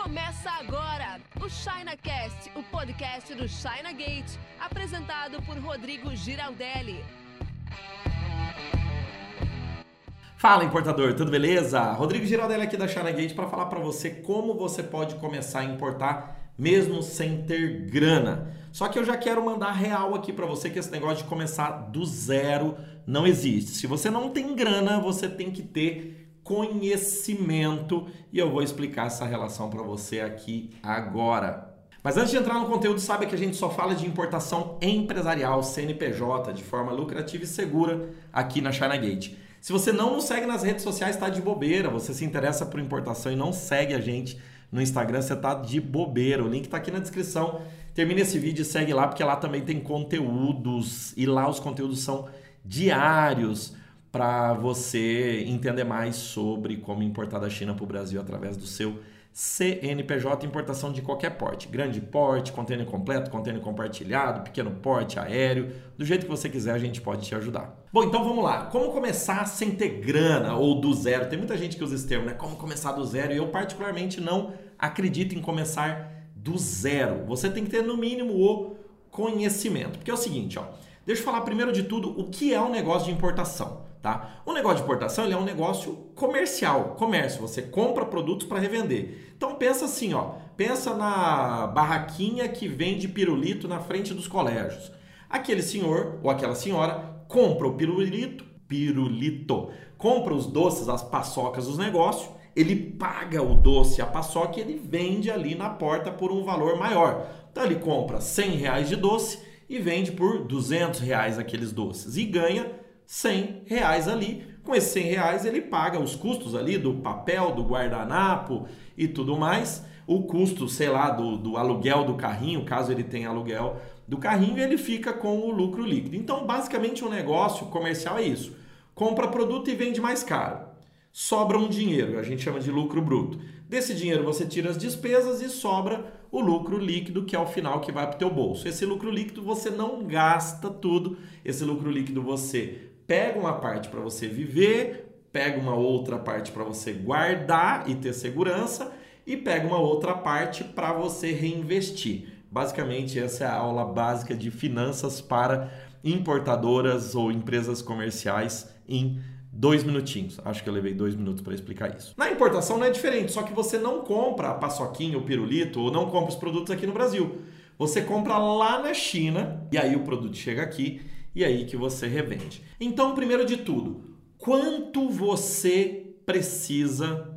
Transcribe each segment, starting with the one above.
Começa agora o ChinaCast, o podcast do China Gate, apresentado por Rodrigo Giraldelli. Fala importador, tudo beleza? Rodrigo Giraldelli aqui da China Gate para falar para você como você pode começar a importar mesmo sem ter grana. Só que eu já quero mandar real aqui para você que esse negócio de começar do zero não existe. Se você não tem grana, você tem que ter conhecimento e eu vou explicar essa relação para você aqui agora. Mas antes de entrar no conteúdo, sabe que a gente só fala de importação empresarial, CNPJ, de forma lucrativa e segura aqui na China Gate. Se você não nos segue nas redes sociais, está de bobeira. Você se interessa por importação e não segue a gente no Instagram, você está de bobeira. O link está aqui na descrição. Termina esse vídeo e segue lá, porque lá também tem conteúdos. E lá os conteúdos são diários para você entender mais sobre como importar da China para o Brasil através do seu CNPJ, importação de qualquer porte, grande porte, contêiner completo, contêiner compartilhado, pequeno porte, aéreo, do jeito que você quiser a gente pode te ajudar. Bom, então vamos lá. Como começar sem ter grana ou do zero? Tem muita gente que usa esse termo, né? Como começar do zero? E eu particularmente não acredito em começar do zero. Você tem que ter no mínimo o conhecimento. Porque é o seguinte, ó. Deixa eu falar primeiro de tudo o que é um negócio de importação. Tá? O negócio de importação ele é um negócio comercial, comércio. Você compra produtos para revender. Então pensa assim, ó, pensa na barraquinha que vende pirulito na frente dos colégios. Aquele senhor ou aquela senhora compra o pirulito, pirulito, compra os doces, as paçocas dos negócios, ele paga o doce, a paçoca e ele vende ali na porta por um valor maior. Então ele compra 100 reais de doce e vende por 200 reais aqueles doces e ganha 100 reais ali. Com esses 100 reais ele paga os custos ali do papel, do guardanapo e tudo mais. O custo, sei lá, do, do aluguel do carrinho, caso ele tenha aluguel do carrinho, ele fica com o lucro líquido. Então, basicamente, um negócio comercial é isso: compra produto e vende mais caro. Sobra um dinheiro, a gente chama de lucro bruto. Desse dinheiro você tira as despesas e sobra o lucro líquido, que é o final que vai para o teu bolso. Esse lucro líquido você não gasta tudo, esse lucro líquido você pega uma parte para você viver, pega uma outra parte para você guardar e ter segurança e pega uma outra parte para você reinvestir. Basicamente, essa é a aula básica de finanças para importadoras ou empresas comerciais em dois minutinhos. Acho que eu levei dois minutos para explicar isso. Na importação não é diferente, só que você não compra a paçoquinha, o pirulito, ou não compra os produtos aqui no Brasil. Você compra lá na China e aí o produto chega aqui e aí que você revende. Então, primeiro de tudo, quanto você precisa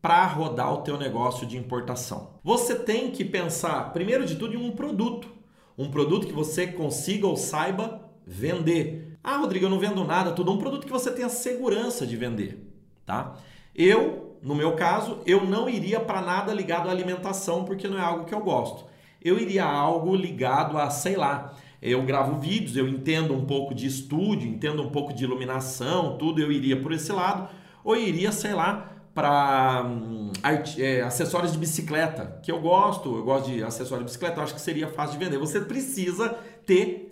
para rodar o teu negócio de importação? Você tem que pensar, primeiro de tudo, em um produto. Um produto que você consiga ou saiba vender. Ah, Rodrigo, eu não vendo nada, tudo um produto que você tenha segurança de vender, tá? Eu, no meu caso, eu não iria para nada ligado à alimentação porque não é algo que eu gosto. Eu iria a algo ligado a, sei lá, eu gravo vídeos, eu entendo um pouco de estúdio, entendo um pouco de iluminação, tudo, eu iria por esse lado, ou iria, sei lá, para hum, é, acessórios de bicicleta, que eu gosto, eu gosto de acessórios de bicicleta, eu acho que seria fácil de vender. Você precisa ter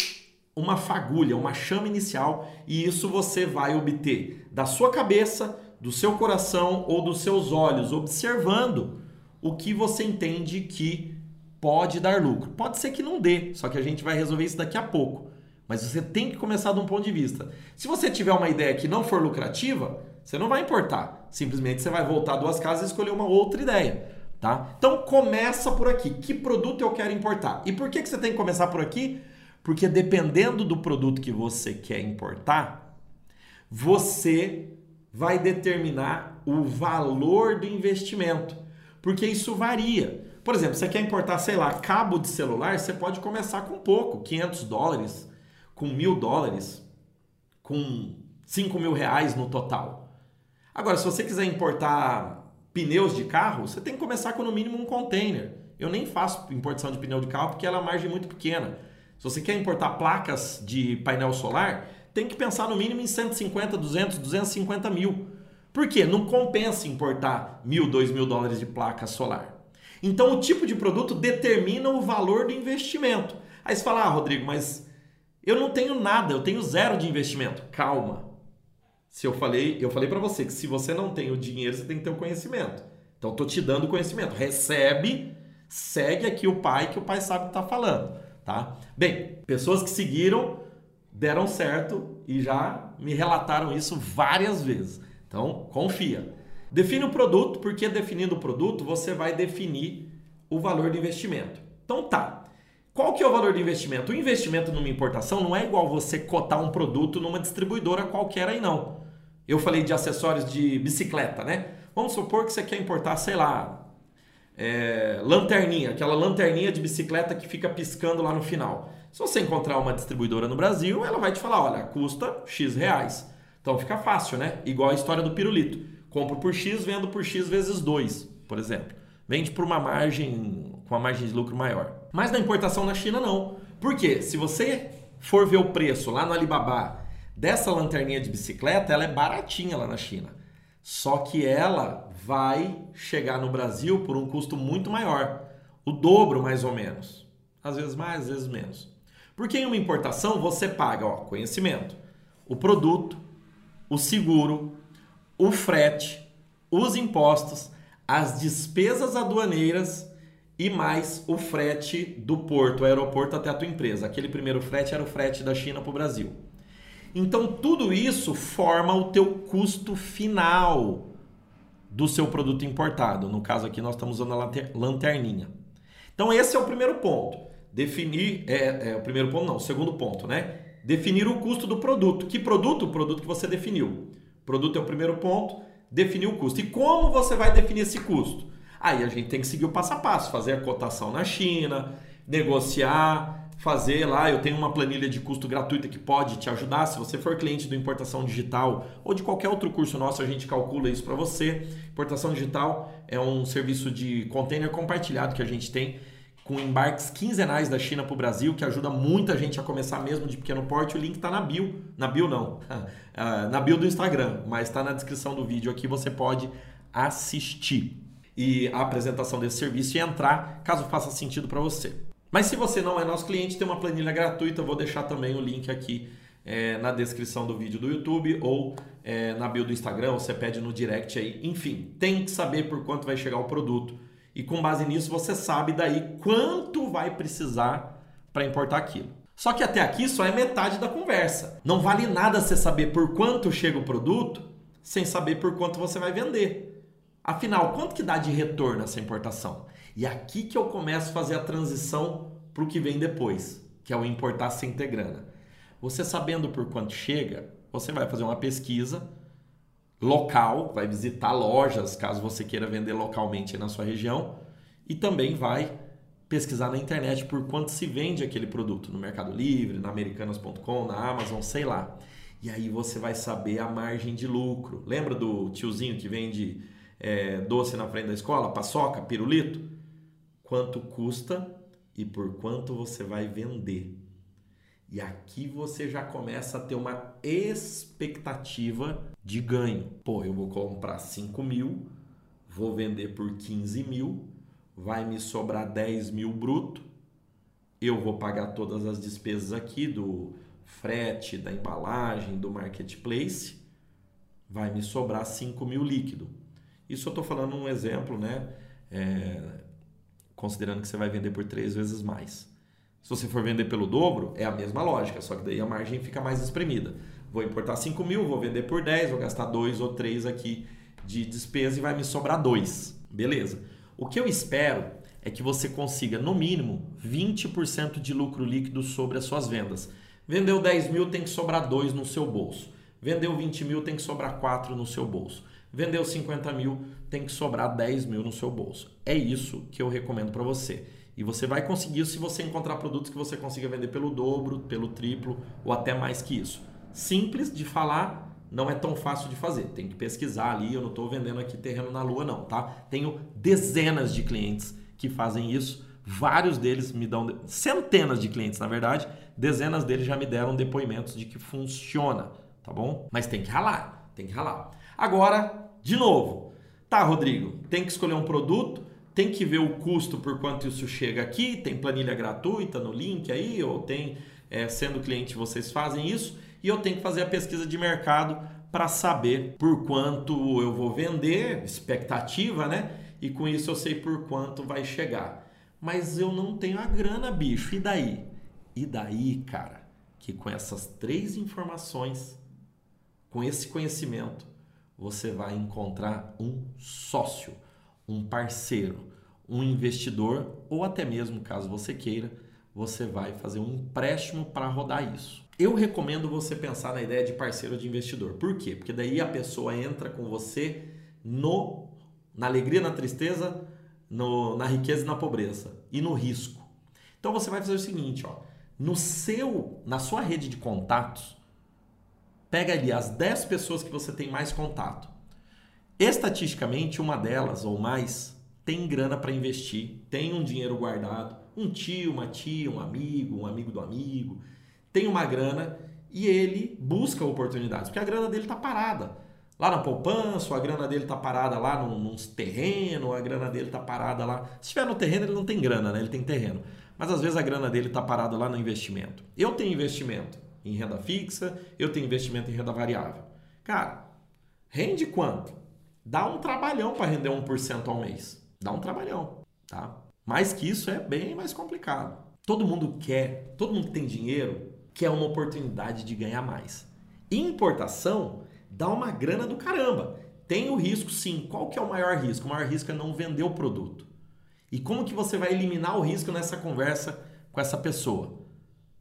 uma fagulha, uma chama inicial, e isso você vai obter da sua cabeça, do seu coração ou dos seus olhos, observando o que você entende que pode dar lucro. Pode ser que não dê, só que a gente vai resolver isso daqui a pouco. Mas você tem que começar de um ponto de vista. Se você tiver uma ideia que não for lucrativa, você não vai importar. Simplesmente você vai voltar duas casas e escolher uma outra ideia. Tá? Então começa por aqui. Que produto eu quero importar? E por que, que você tem que começar por aqui? Porque dependendo do produto que você quer importar, você vai determinar o valor do investimento. Porque isso varia. Por exemplo, você quer importar, sei lá, cabo de celular, você pode começar com pouco, 500 dólares, com mil dólares, com 5 mil reais no total. Agora, se você quiser importar pneus de carro, você tem que começar com no mínimo um container. Eu nem faço importação de pneu de carro porque ela é uma margem muito pequena. Se você quer importar placas de painel solar, tem que pensar no mínimo em 150, 200, 250 mil. Por quê? Não compensa importar mil, dois mil dólares de placa solar. Então, o tipo de produto determina o valor do investimento. Aí você fala, ah, Rodrigo, mas eu não tenho nada, eu tenho zero de investimento. Calma. Se eu falei, eu falei para você que se você não tem o dinheiro, você tem que ter o conhecimento. Então, estou te dando conhecimento. Recebe, segue aqui o pai, que o pai sabe o que está falando, tá? Bem, pessoas que seguiram deram certo e já me relataram isso várias vezes. Então, confia. Define o produto, porque definindo o produto, você vai definir o valor de investimento. Então tá. Qual que é o valor de investimento? O investimento numa importação não é igual você cotar um produto numa distribuidora qualquer aí não. Eu falei de acessórios de bicicleta, né? Vamos supor que você quer importar, sei lá, é, lanterninha, aquela lanterninha de bicicleta que fica piscando lá no final. Se você encontrar uma distribuidora no Brasil, ela vai te falar, olha, custa X reais. Então fica fácil, né? Igual a história do pirulito. Compro por X, vendo por X vezes 2, por exemplo. Vende por uma margem, com uma margem de lucro maior. Mas na importação na China não. Por quê? Se você for ver o preço lá no Alibaba dessa lanterninha de bicicleta, ela é baratinha lá na China. Só que ela vai chegar no Brasil por um custo muito maior. O dobro, mais ou menos. Às vezes mais, às vezes menos. Porque em uma importação você paga ó, conhecimento, o produto, o seguro, o frete, os impostos, as despesas aduaneiras e mais o frete do porto, o aeroporto até a tua empresa. Aquele primeiro frete era o frete da China para o Brasil. Então tudo isso forma o teu custo final do seu produto importado. No caso aqui nós estamos usando a lanterninha. Então esse é o primeiro ponto. Definir é, é o primeiro ponto não, o segundo ponto, né? Definir o custo do produto. Que produto? O produto que você definiu. Produto é o primeiro ponto, definir o custo. E como você vai definir esse custo? Aí a gente tem que seguir o passo a passo, fazer a cotação na China, negociar, fazer lá. Eu tenho uma planilha de custo gratuita que pode te ajudar. Se você for cliente do Importação Digital ou de qualquer outro curso nosso, a gente calcula isso para você. Importação Digital é um serviço de container compartilhado que a gente tem com embarques quinzenais da China para o Brasil, que ajuda muita gente a começar mesmo de pequeno porte. O link está na bio. Na bio não, ah, na bio do Instagram, mas está na descrição do vídeo aqui, você pode assistir e a apresentação desse serviço e entrar, caso faça sentido para você. Mas se você não é nosso cliente, tem uma planilha gratuita, vou deixar também o link aqui é, na descrição do vídeo do YouTube ou é, na bio do Instagram, você pede no direct aí. Enfim, tem que saber por quanto vai chegar o produto e com base nisso você sabe daí quanto vai precisar para importar aquilo. Só que até aqui só é metade da conversa. Não vale nada você saber por quanto chega o produto sem saber por quanto você vai vender. Afinal, quanto que dá de retorno essa importação? E é aqui que eu começo a fazer a transição para o que vem depois, que é o importar sem ter grana. Você sabendo por quanto chega, você vai fazer uma pesquisa local, vai visitar lojas, caso você queira vender localmente na sua região, e também vai pesquisar na internet por quanto se vende aquele produto no Mercado Livre, na Americanas.com, na Amazon, sei lá. E aí você vai saber a margem de lucro. Lembra do tiozinho que vende é, doce na frente da escola, paçoca, pirulito? Quanto custa e por quanto você vai vender? E aqui você já começa a ter uma expectativa de ganho. Pô, eu vou comprar 5 mil, vou vender por 15 mil, vai me sobrar 10 mil bruto, eu vou pagar todas as despesas aqui do frete, da embalagem, do marketplace, vai me sobrar 5 mil líquido. Isso eu estou falando um exemplo, né? É, considerando que você vai vender por três vezes mais. Se você for vender pelo dobro, é a mesma lógica, só que daí a margem fica mais espremida. Vou importar 5 mil, vou vender por 10, vou gastar 2 ou 3 aqui de despesa e vai me sobrar 2. Beleza. O que eu espero é que você consiga, no mínimo, 20% de lucro líquido sobre as suas vendas. Vendeu 10 mil, tem que sobrar 2 no seu bolso. Vendeu 20 mil, tem que sobrar 4 no seu bolso. Vendeu 50 mil, tem que sobrar 10 mil no seu bolso. É isso que eu recomendo para você. E você vai conseguir se você encontrar produtos que você consiga vender pelo dobro, pelo triplo ou até mais que isso. Simples de falar, não é tão fácil de fazer. Tem que pesquisar ali. Eu não estou vendendo aqui terreno na lua, não, tá? Tenho dezenas de clientes que fazem isso. Vários deles me dão, centenas de clientes, na verdade, dezenas deles já me deram depoimentos de que funciona, tá bom? Mas tem que ralar, tem que ralar. Agora, de novo, tá, Rodrigo, tem que escolher um produto tem que ver o custo por quanto isso chega aqui, tem planilha gratuita no link aí, ou tem, é, sendo cliente, vocês fazem isso, e eu tenho que fazer a pesquisa de mercado para saber por quanto eu vou vender, expectativa, né? e com isso eu sei por quanto vai chegar. Mas eu não tenho a grana, bicho. E daí? E daí, cara, que com essas três informações, com esse conhecimento, você vai encontrar um sócio, um parceiro, um investidor ou até mesmo, caso você queira, você vai fazer um empréstimo para rodar isso. Eu recomendo você pensar na ideia de parceiro de investidor. Por quê? Porque daí a pessoa entra com você no na alegria, na tristeza, no, na riqueza e na pobreza e no risco. Então você vai fazer o seguinte, ó, no seu, na sua rede de contatos, pega ali as 10 pessoas que você tem mais contato. Estatisticamente, uma delas ou mais tem grana para investir, tem um dinheiro guardado, um tio, uma tia, um amigo, um amigo do amigo, tem uma grana e ele busca oportunidades, porque a grana dele está parada lá na poupança, a grana dele tá parada lá num, num terreno, a grana dele tá parada lá. Se estiver no terreno, ele não tem grana, né? Ele tem terreno. Mas às vezes a grana dele tá parada lá no investimento. Eu tenho investimento em renda fixa, eu tenho investimento em renda variável. Cara, rende quanto? Dá um trabalhão para render 1% ao mês. Dá um trabalhão, tá? Mais que isso é bem mais complicado. Todo mundo quer, todo mundo que tem dinheiro quer uma oportunidade de ganhar mais. Importação dá uma grana do caramba. Tem o risco, sim. Qual que é o maior risco? O maior risco é não vender o produto. E como que você vai eliminar o risco nessa conversa com essa pessoa?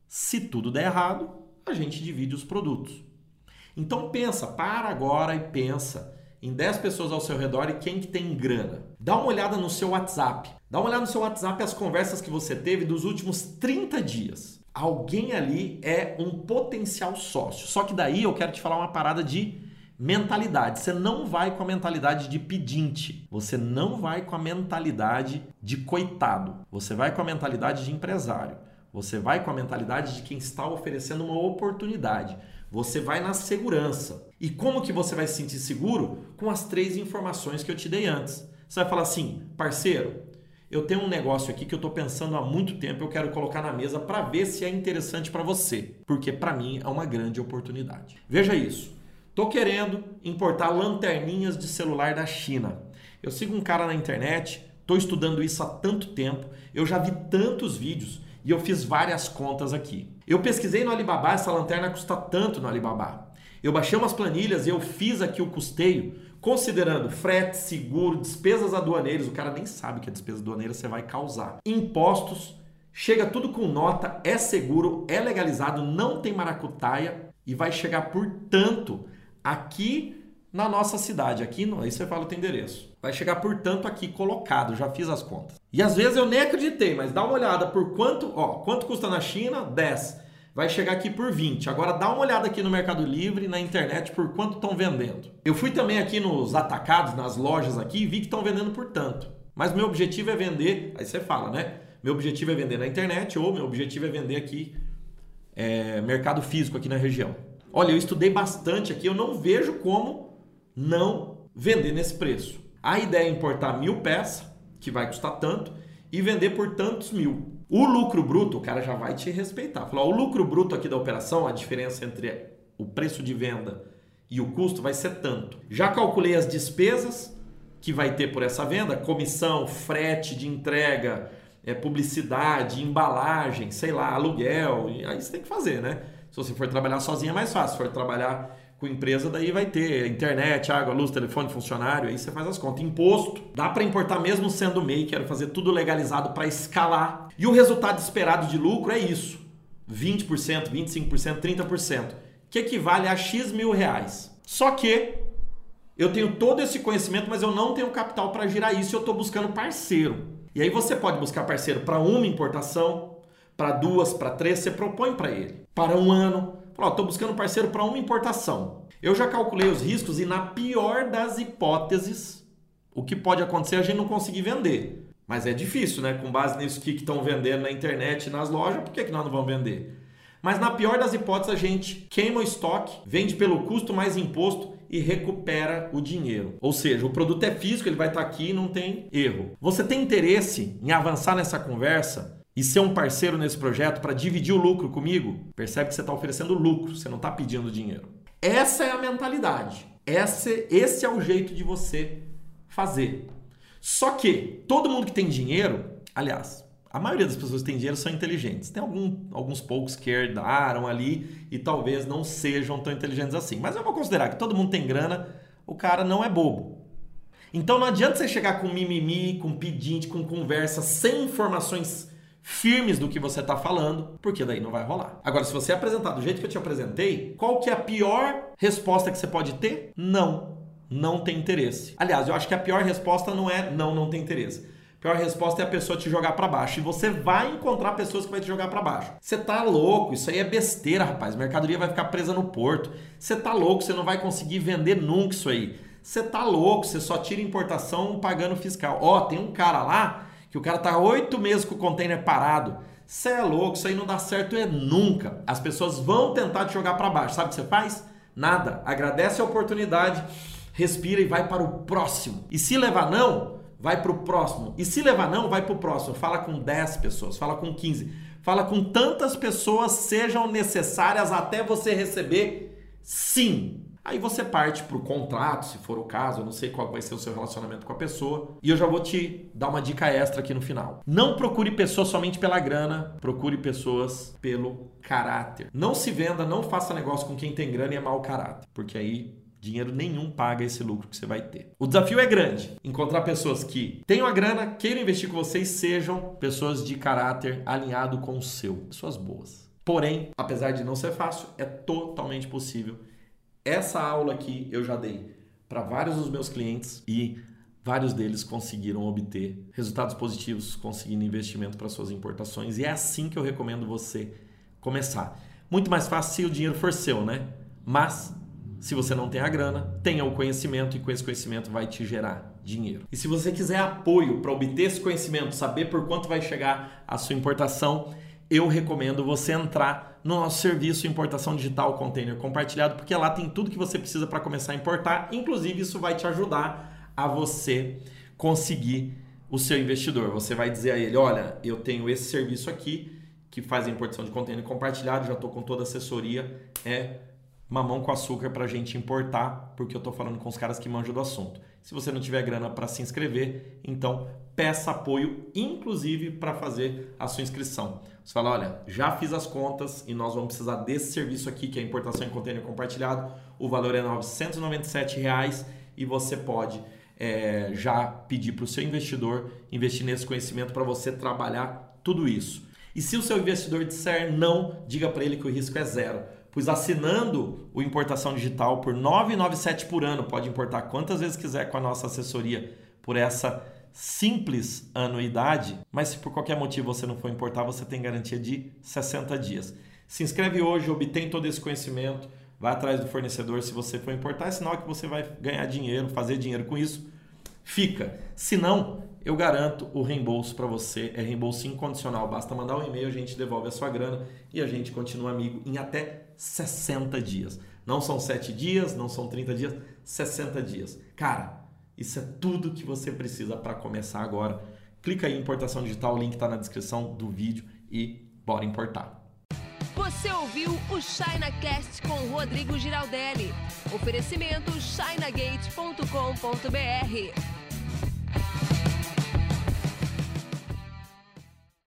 Se tudo der errado, a gente divide os produtos. Então pensa, para agora e pensa em 10 pessoas ao seu redor e quem que tem grana. Dá uma olhada no seu WhatsApp. Dá uma olhada no seu WhatsApp as conversas que você teve dos últimos 30 dias. Alguém ali é um potencial sócio. Só que daí eu quero te falar uma parada de mentalidade. Você não vai com a mentalidade de pedinte. Você não vai com a mentalidade de coitado. Você vai com a mentalidade de empresário. Você vai com a mentalidade de quem está oferecendo uma oportunidade. Você vai na segurança. E como que você vai se sentir seguro? Com as três informações que eu te dei antes. Você vai falar assim, parceiro, eu tenho um negócio aqui que eu estou pensando há muito tempo, eu quero colocar na mesa para ver se é interessante para você, porque para mim é uma grande oportunidade. Veja isso. Tô querendo importar lanterninhas de celular da China. Eu sigo um cara na internet, tô estudando isso há tanto tempo, eu já vi tantos vídeos e eu fiz várias contas aqui. Eu pesquisei no Alibaba, essa lanterna custa tanto no Alibaba. Eu baixei umas planilhas e eu fiz aqui o custeio, considerando frete, seguro, despesas aduaneiras, o cara nem sabe que a despesa aduaneira você vai causar. Impostos, chega tudo com nota, é seguro, é legalizado, não tem maracutaia e vai chegar por tanto aqui na nossa cidade. Aqui, no, aí você fala o teu endereço. Vai chegar, portanto, aqui colocado, já fiz as contas. E às vezes eu nem acreditei, mas dá uma olhada por quanto, ó, quanto custa na China? 10. Vai chegar aqui por 20. Agora dá uma olhada aqui no Mercado Livre, na internet, por quanto estão vendendo. Eu fui também aqui nos atacados, nas lojas aqui, e vi que estão vendendo por tanto. Mas meu objetivo é vender, aí você fala, né? Meu objetivo é vender na internet ou meu objetivo é vender aqui é, mercado físico aqui na região. Olha, eu estudei bastante aqui, eu não vejo como não vender nesse preço. A ideia é importar mil peças, que vai custar tanto, e vender por tantos mil. O lucro bruto, o cara já vai te respeitar. Falou, o lucro bruto aqui da operação, a diferença entre o preço de venda e o custo vai ser tanto. Já calculei as despesas que vai ter por essa venda, comissão, frete de entrega, é, publicidade, embalagem, sei lá, aluguel. Aí você tem que fazer, né? Se você for trabalhar sozinho é mais fácil. Se for trabalhar com empresa, daí vai ter internet, água, luz, telefone, funcionário, aí você faz as contas. Imposto, dá para importar mesmo sendo MEI, quero fazer tudo legalizado para escalar. E o resultado esperado de lucro é isso: 20%, 25%, 30%, que equivale a X mil reais. Só que eu tenho todo esse conhecimento, mas eu não tenho capital para girar isso e eu estou buscando parceiro. E aí você pode buscar parceiro para uma importação, para duas, para três, você propõe para ele. Para um ano, estou buscando parceiro para uma importação. Eu já calculei os riscos e na pior das hipóteses, o que pode acontecer é a gente não conseguir vender. Mas é difícil, né? Com base nisso que estão vendendo na internet e nas lojas, por que, que nós não vamos vender? Mas na pior das hipóteses, a gente queima o estoque, vende pelo custo mais imposto e recupera o dinheiro. Ou seja, o produto é físico, ele vai estar aqui e não tem erro. Você tem interesse em avançar nessa conversa? e ser um parceiro nesse projeto para dividir o lucro comigo, percebe que você está oferecendo lucro, você não está pedindo dinheiro. Essa é a mentalidade. Esse, esse é o jeito de você fazer. Só que todo mundo que tem dinheiro, aliás, a maioria das pessoas que tem dinheiro são inteligentes. Tem algum, alguns poucos que herdaram ali e talvez não sejam tão inteligentes assim. Mas eu vou considerar que todo mundo tem grana, o cara não é bobo. Então não adianta você chegar com mimimi, com pedinte, com conversa, sem informações firmes do que você está falando, porque daí não vai rolar. Agora, se você apresentar do jeito que eu te apresentei, qual que é a pior resposta que você pode ter? Não, não tem interesse. Aliás, eu acho que a pior resposta não é não, não tem interesse. A pior resposta é a pessoa te jogar para baixo. E você vai encontrar pessoas que vai te jogar para baixo. Você tá louco, isso aí é besteira, rapaz. Mercadoria vai ficar presa no porto. Você tá louco, você não vai conseguir vender nunca isso aí. Você tá louco, você só tira importação pagando fiscal. Ó, tem um cara lá que o cara tá oito meses com o container parado. Você é louco, isso aí não dá certo é nunca. As pessoas vão tentar te jogar para baixo. Sabe o que você faz? Nada. Agradece a oportunidade, respira e vai para o próximo. E se levar não, vai para o próximo. E se levar não, vai para o próximo. Fala com 10 pessoas, fala com 15. Fala com tantas pessoas sejam necessárias até você receber sim. Aí você parte para o contrato, se for o caso, eu não sei qual vai ser o seu relacionamento com a pessoa. E eu já vou te dar uma dica extra aqui no final. Não procure pessoas somente pela grana, procure pessoas pelo caráter. Não se venda, não faça negócio com quem tem grana e é mau caráter, porque aí Dinheiro nenhum paga esse lucro que você vai ter. O desafio é grande. Encontrar pessoas que tenham a grana, queiram investir com vocês, sejam pessoas de caráter alinhado com o seu. Pessoas boas. Porém, apesar de não ser fácil, é totalmente possível essa aula aqui eu já dei para vários dos meus clientes e vários deles conseguiram obter resultados positivos, conseguindo investimento para suas importações. E é assim que eu recomendo você começar. Muito mais fácil se o dinheiro for seu, né? Mas se você não tem a grana, tenha o conhecimento e com esse conhecimento vai te gerar dinheiro. E se você quiser apoio para obter esse conhecimento, saber por quanto vai chegar a sua importação, eu recomendo você entrar no nosso serviço Importação Digital Container Compartilhado, porque lá tem tudo que você precisa para começar a importar. Inclusive, isso vai te ajudar a você conseguir o seu investidor. Você vai dizer a ele: olha, eu tenho esse serviço aqui que faz a importação de container compartilhado, já estou com toda a assessoria, é mamão com açúcar para a gente importar, porque eu estou falando com os caras que manjam do assunto. Se você não tiver grana para se inscrever, então peça apoio, inclusive para fazer a sua inscrição. Você fala, olha, já fiz as contas e nós vamos precisar desse serviço aqui, que é a importação em container compartilhado. O valor é 997 reais, e você pode é, já pedir para o seu investidor investir nesse conhecimento para você trabalhar tudo isso. E se o seu investidor disser não, diga para ele que o risco é zero pois assinando o Importação Digital por R$ 9,97 por ano, pode importar quantas vezes quiser com a nossa assessoria por essa simples anuidade, mas se por qualquer motivo você não for importar, você tem garantia de 60 dias. Se inscreve hoje, obtém todo esse conhecimento, vai atrás do fornecedor. Se você for importar, é sinal que você vai ganhar dinheiro, fazer dinheiro com isso. Fica. Se não, eu garanto o reembolso para você. É reembolso incondicional. Basta mandar um e-mail, a gente devolve a sua grana e a gente continua amigo em até 60 dias. Não são 7 dias, não são 30 dias, 60 dias. Cara, isso é tudo que você precisa para começar agora. Clica aí em importação digital, o link está na descrição do vídeo e bora importar. Você ouviu o ChinaCast com Rodrigo Giraldelli. Oferecimento chinagate.com.br.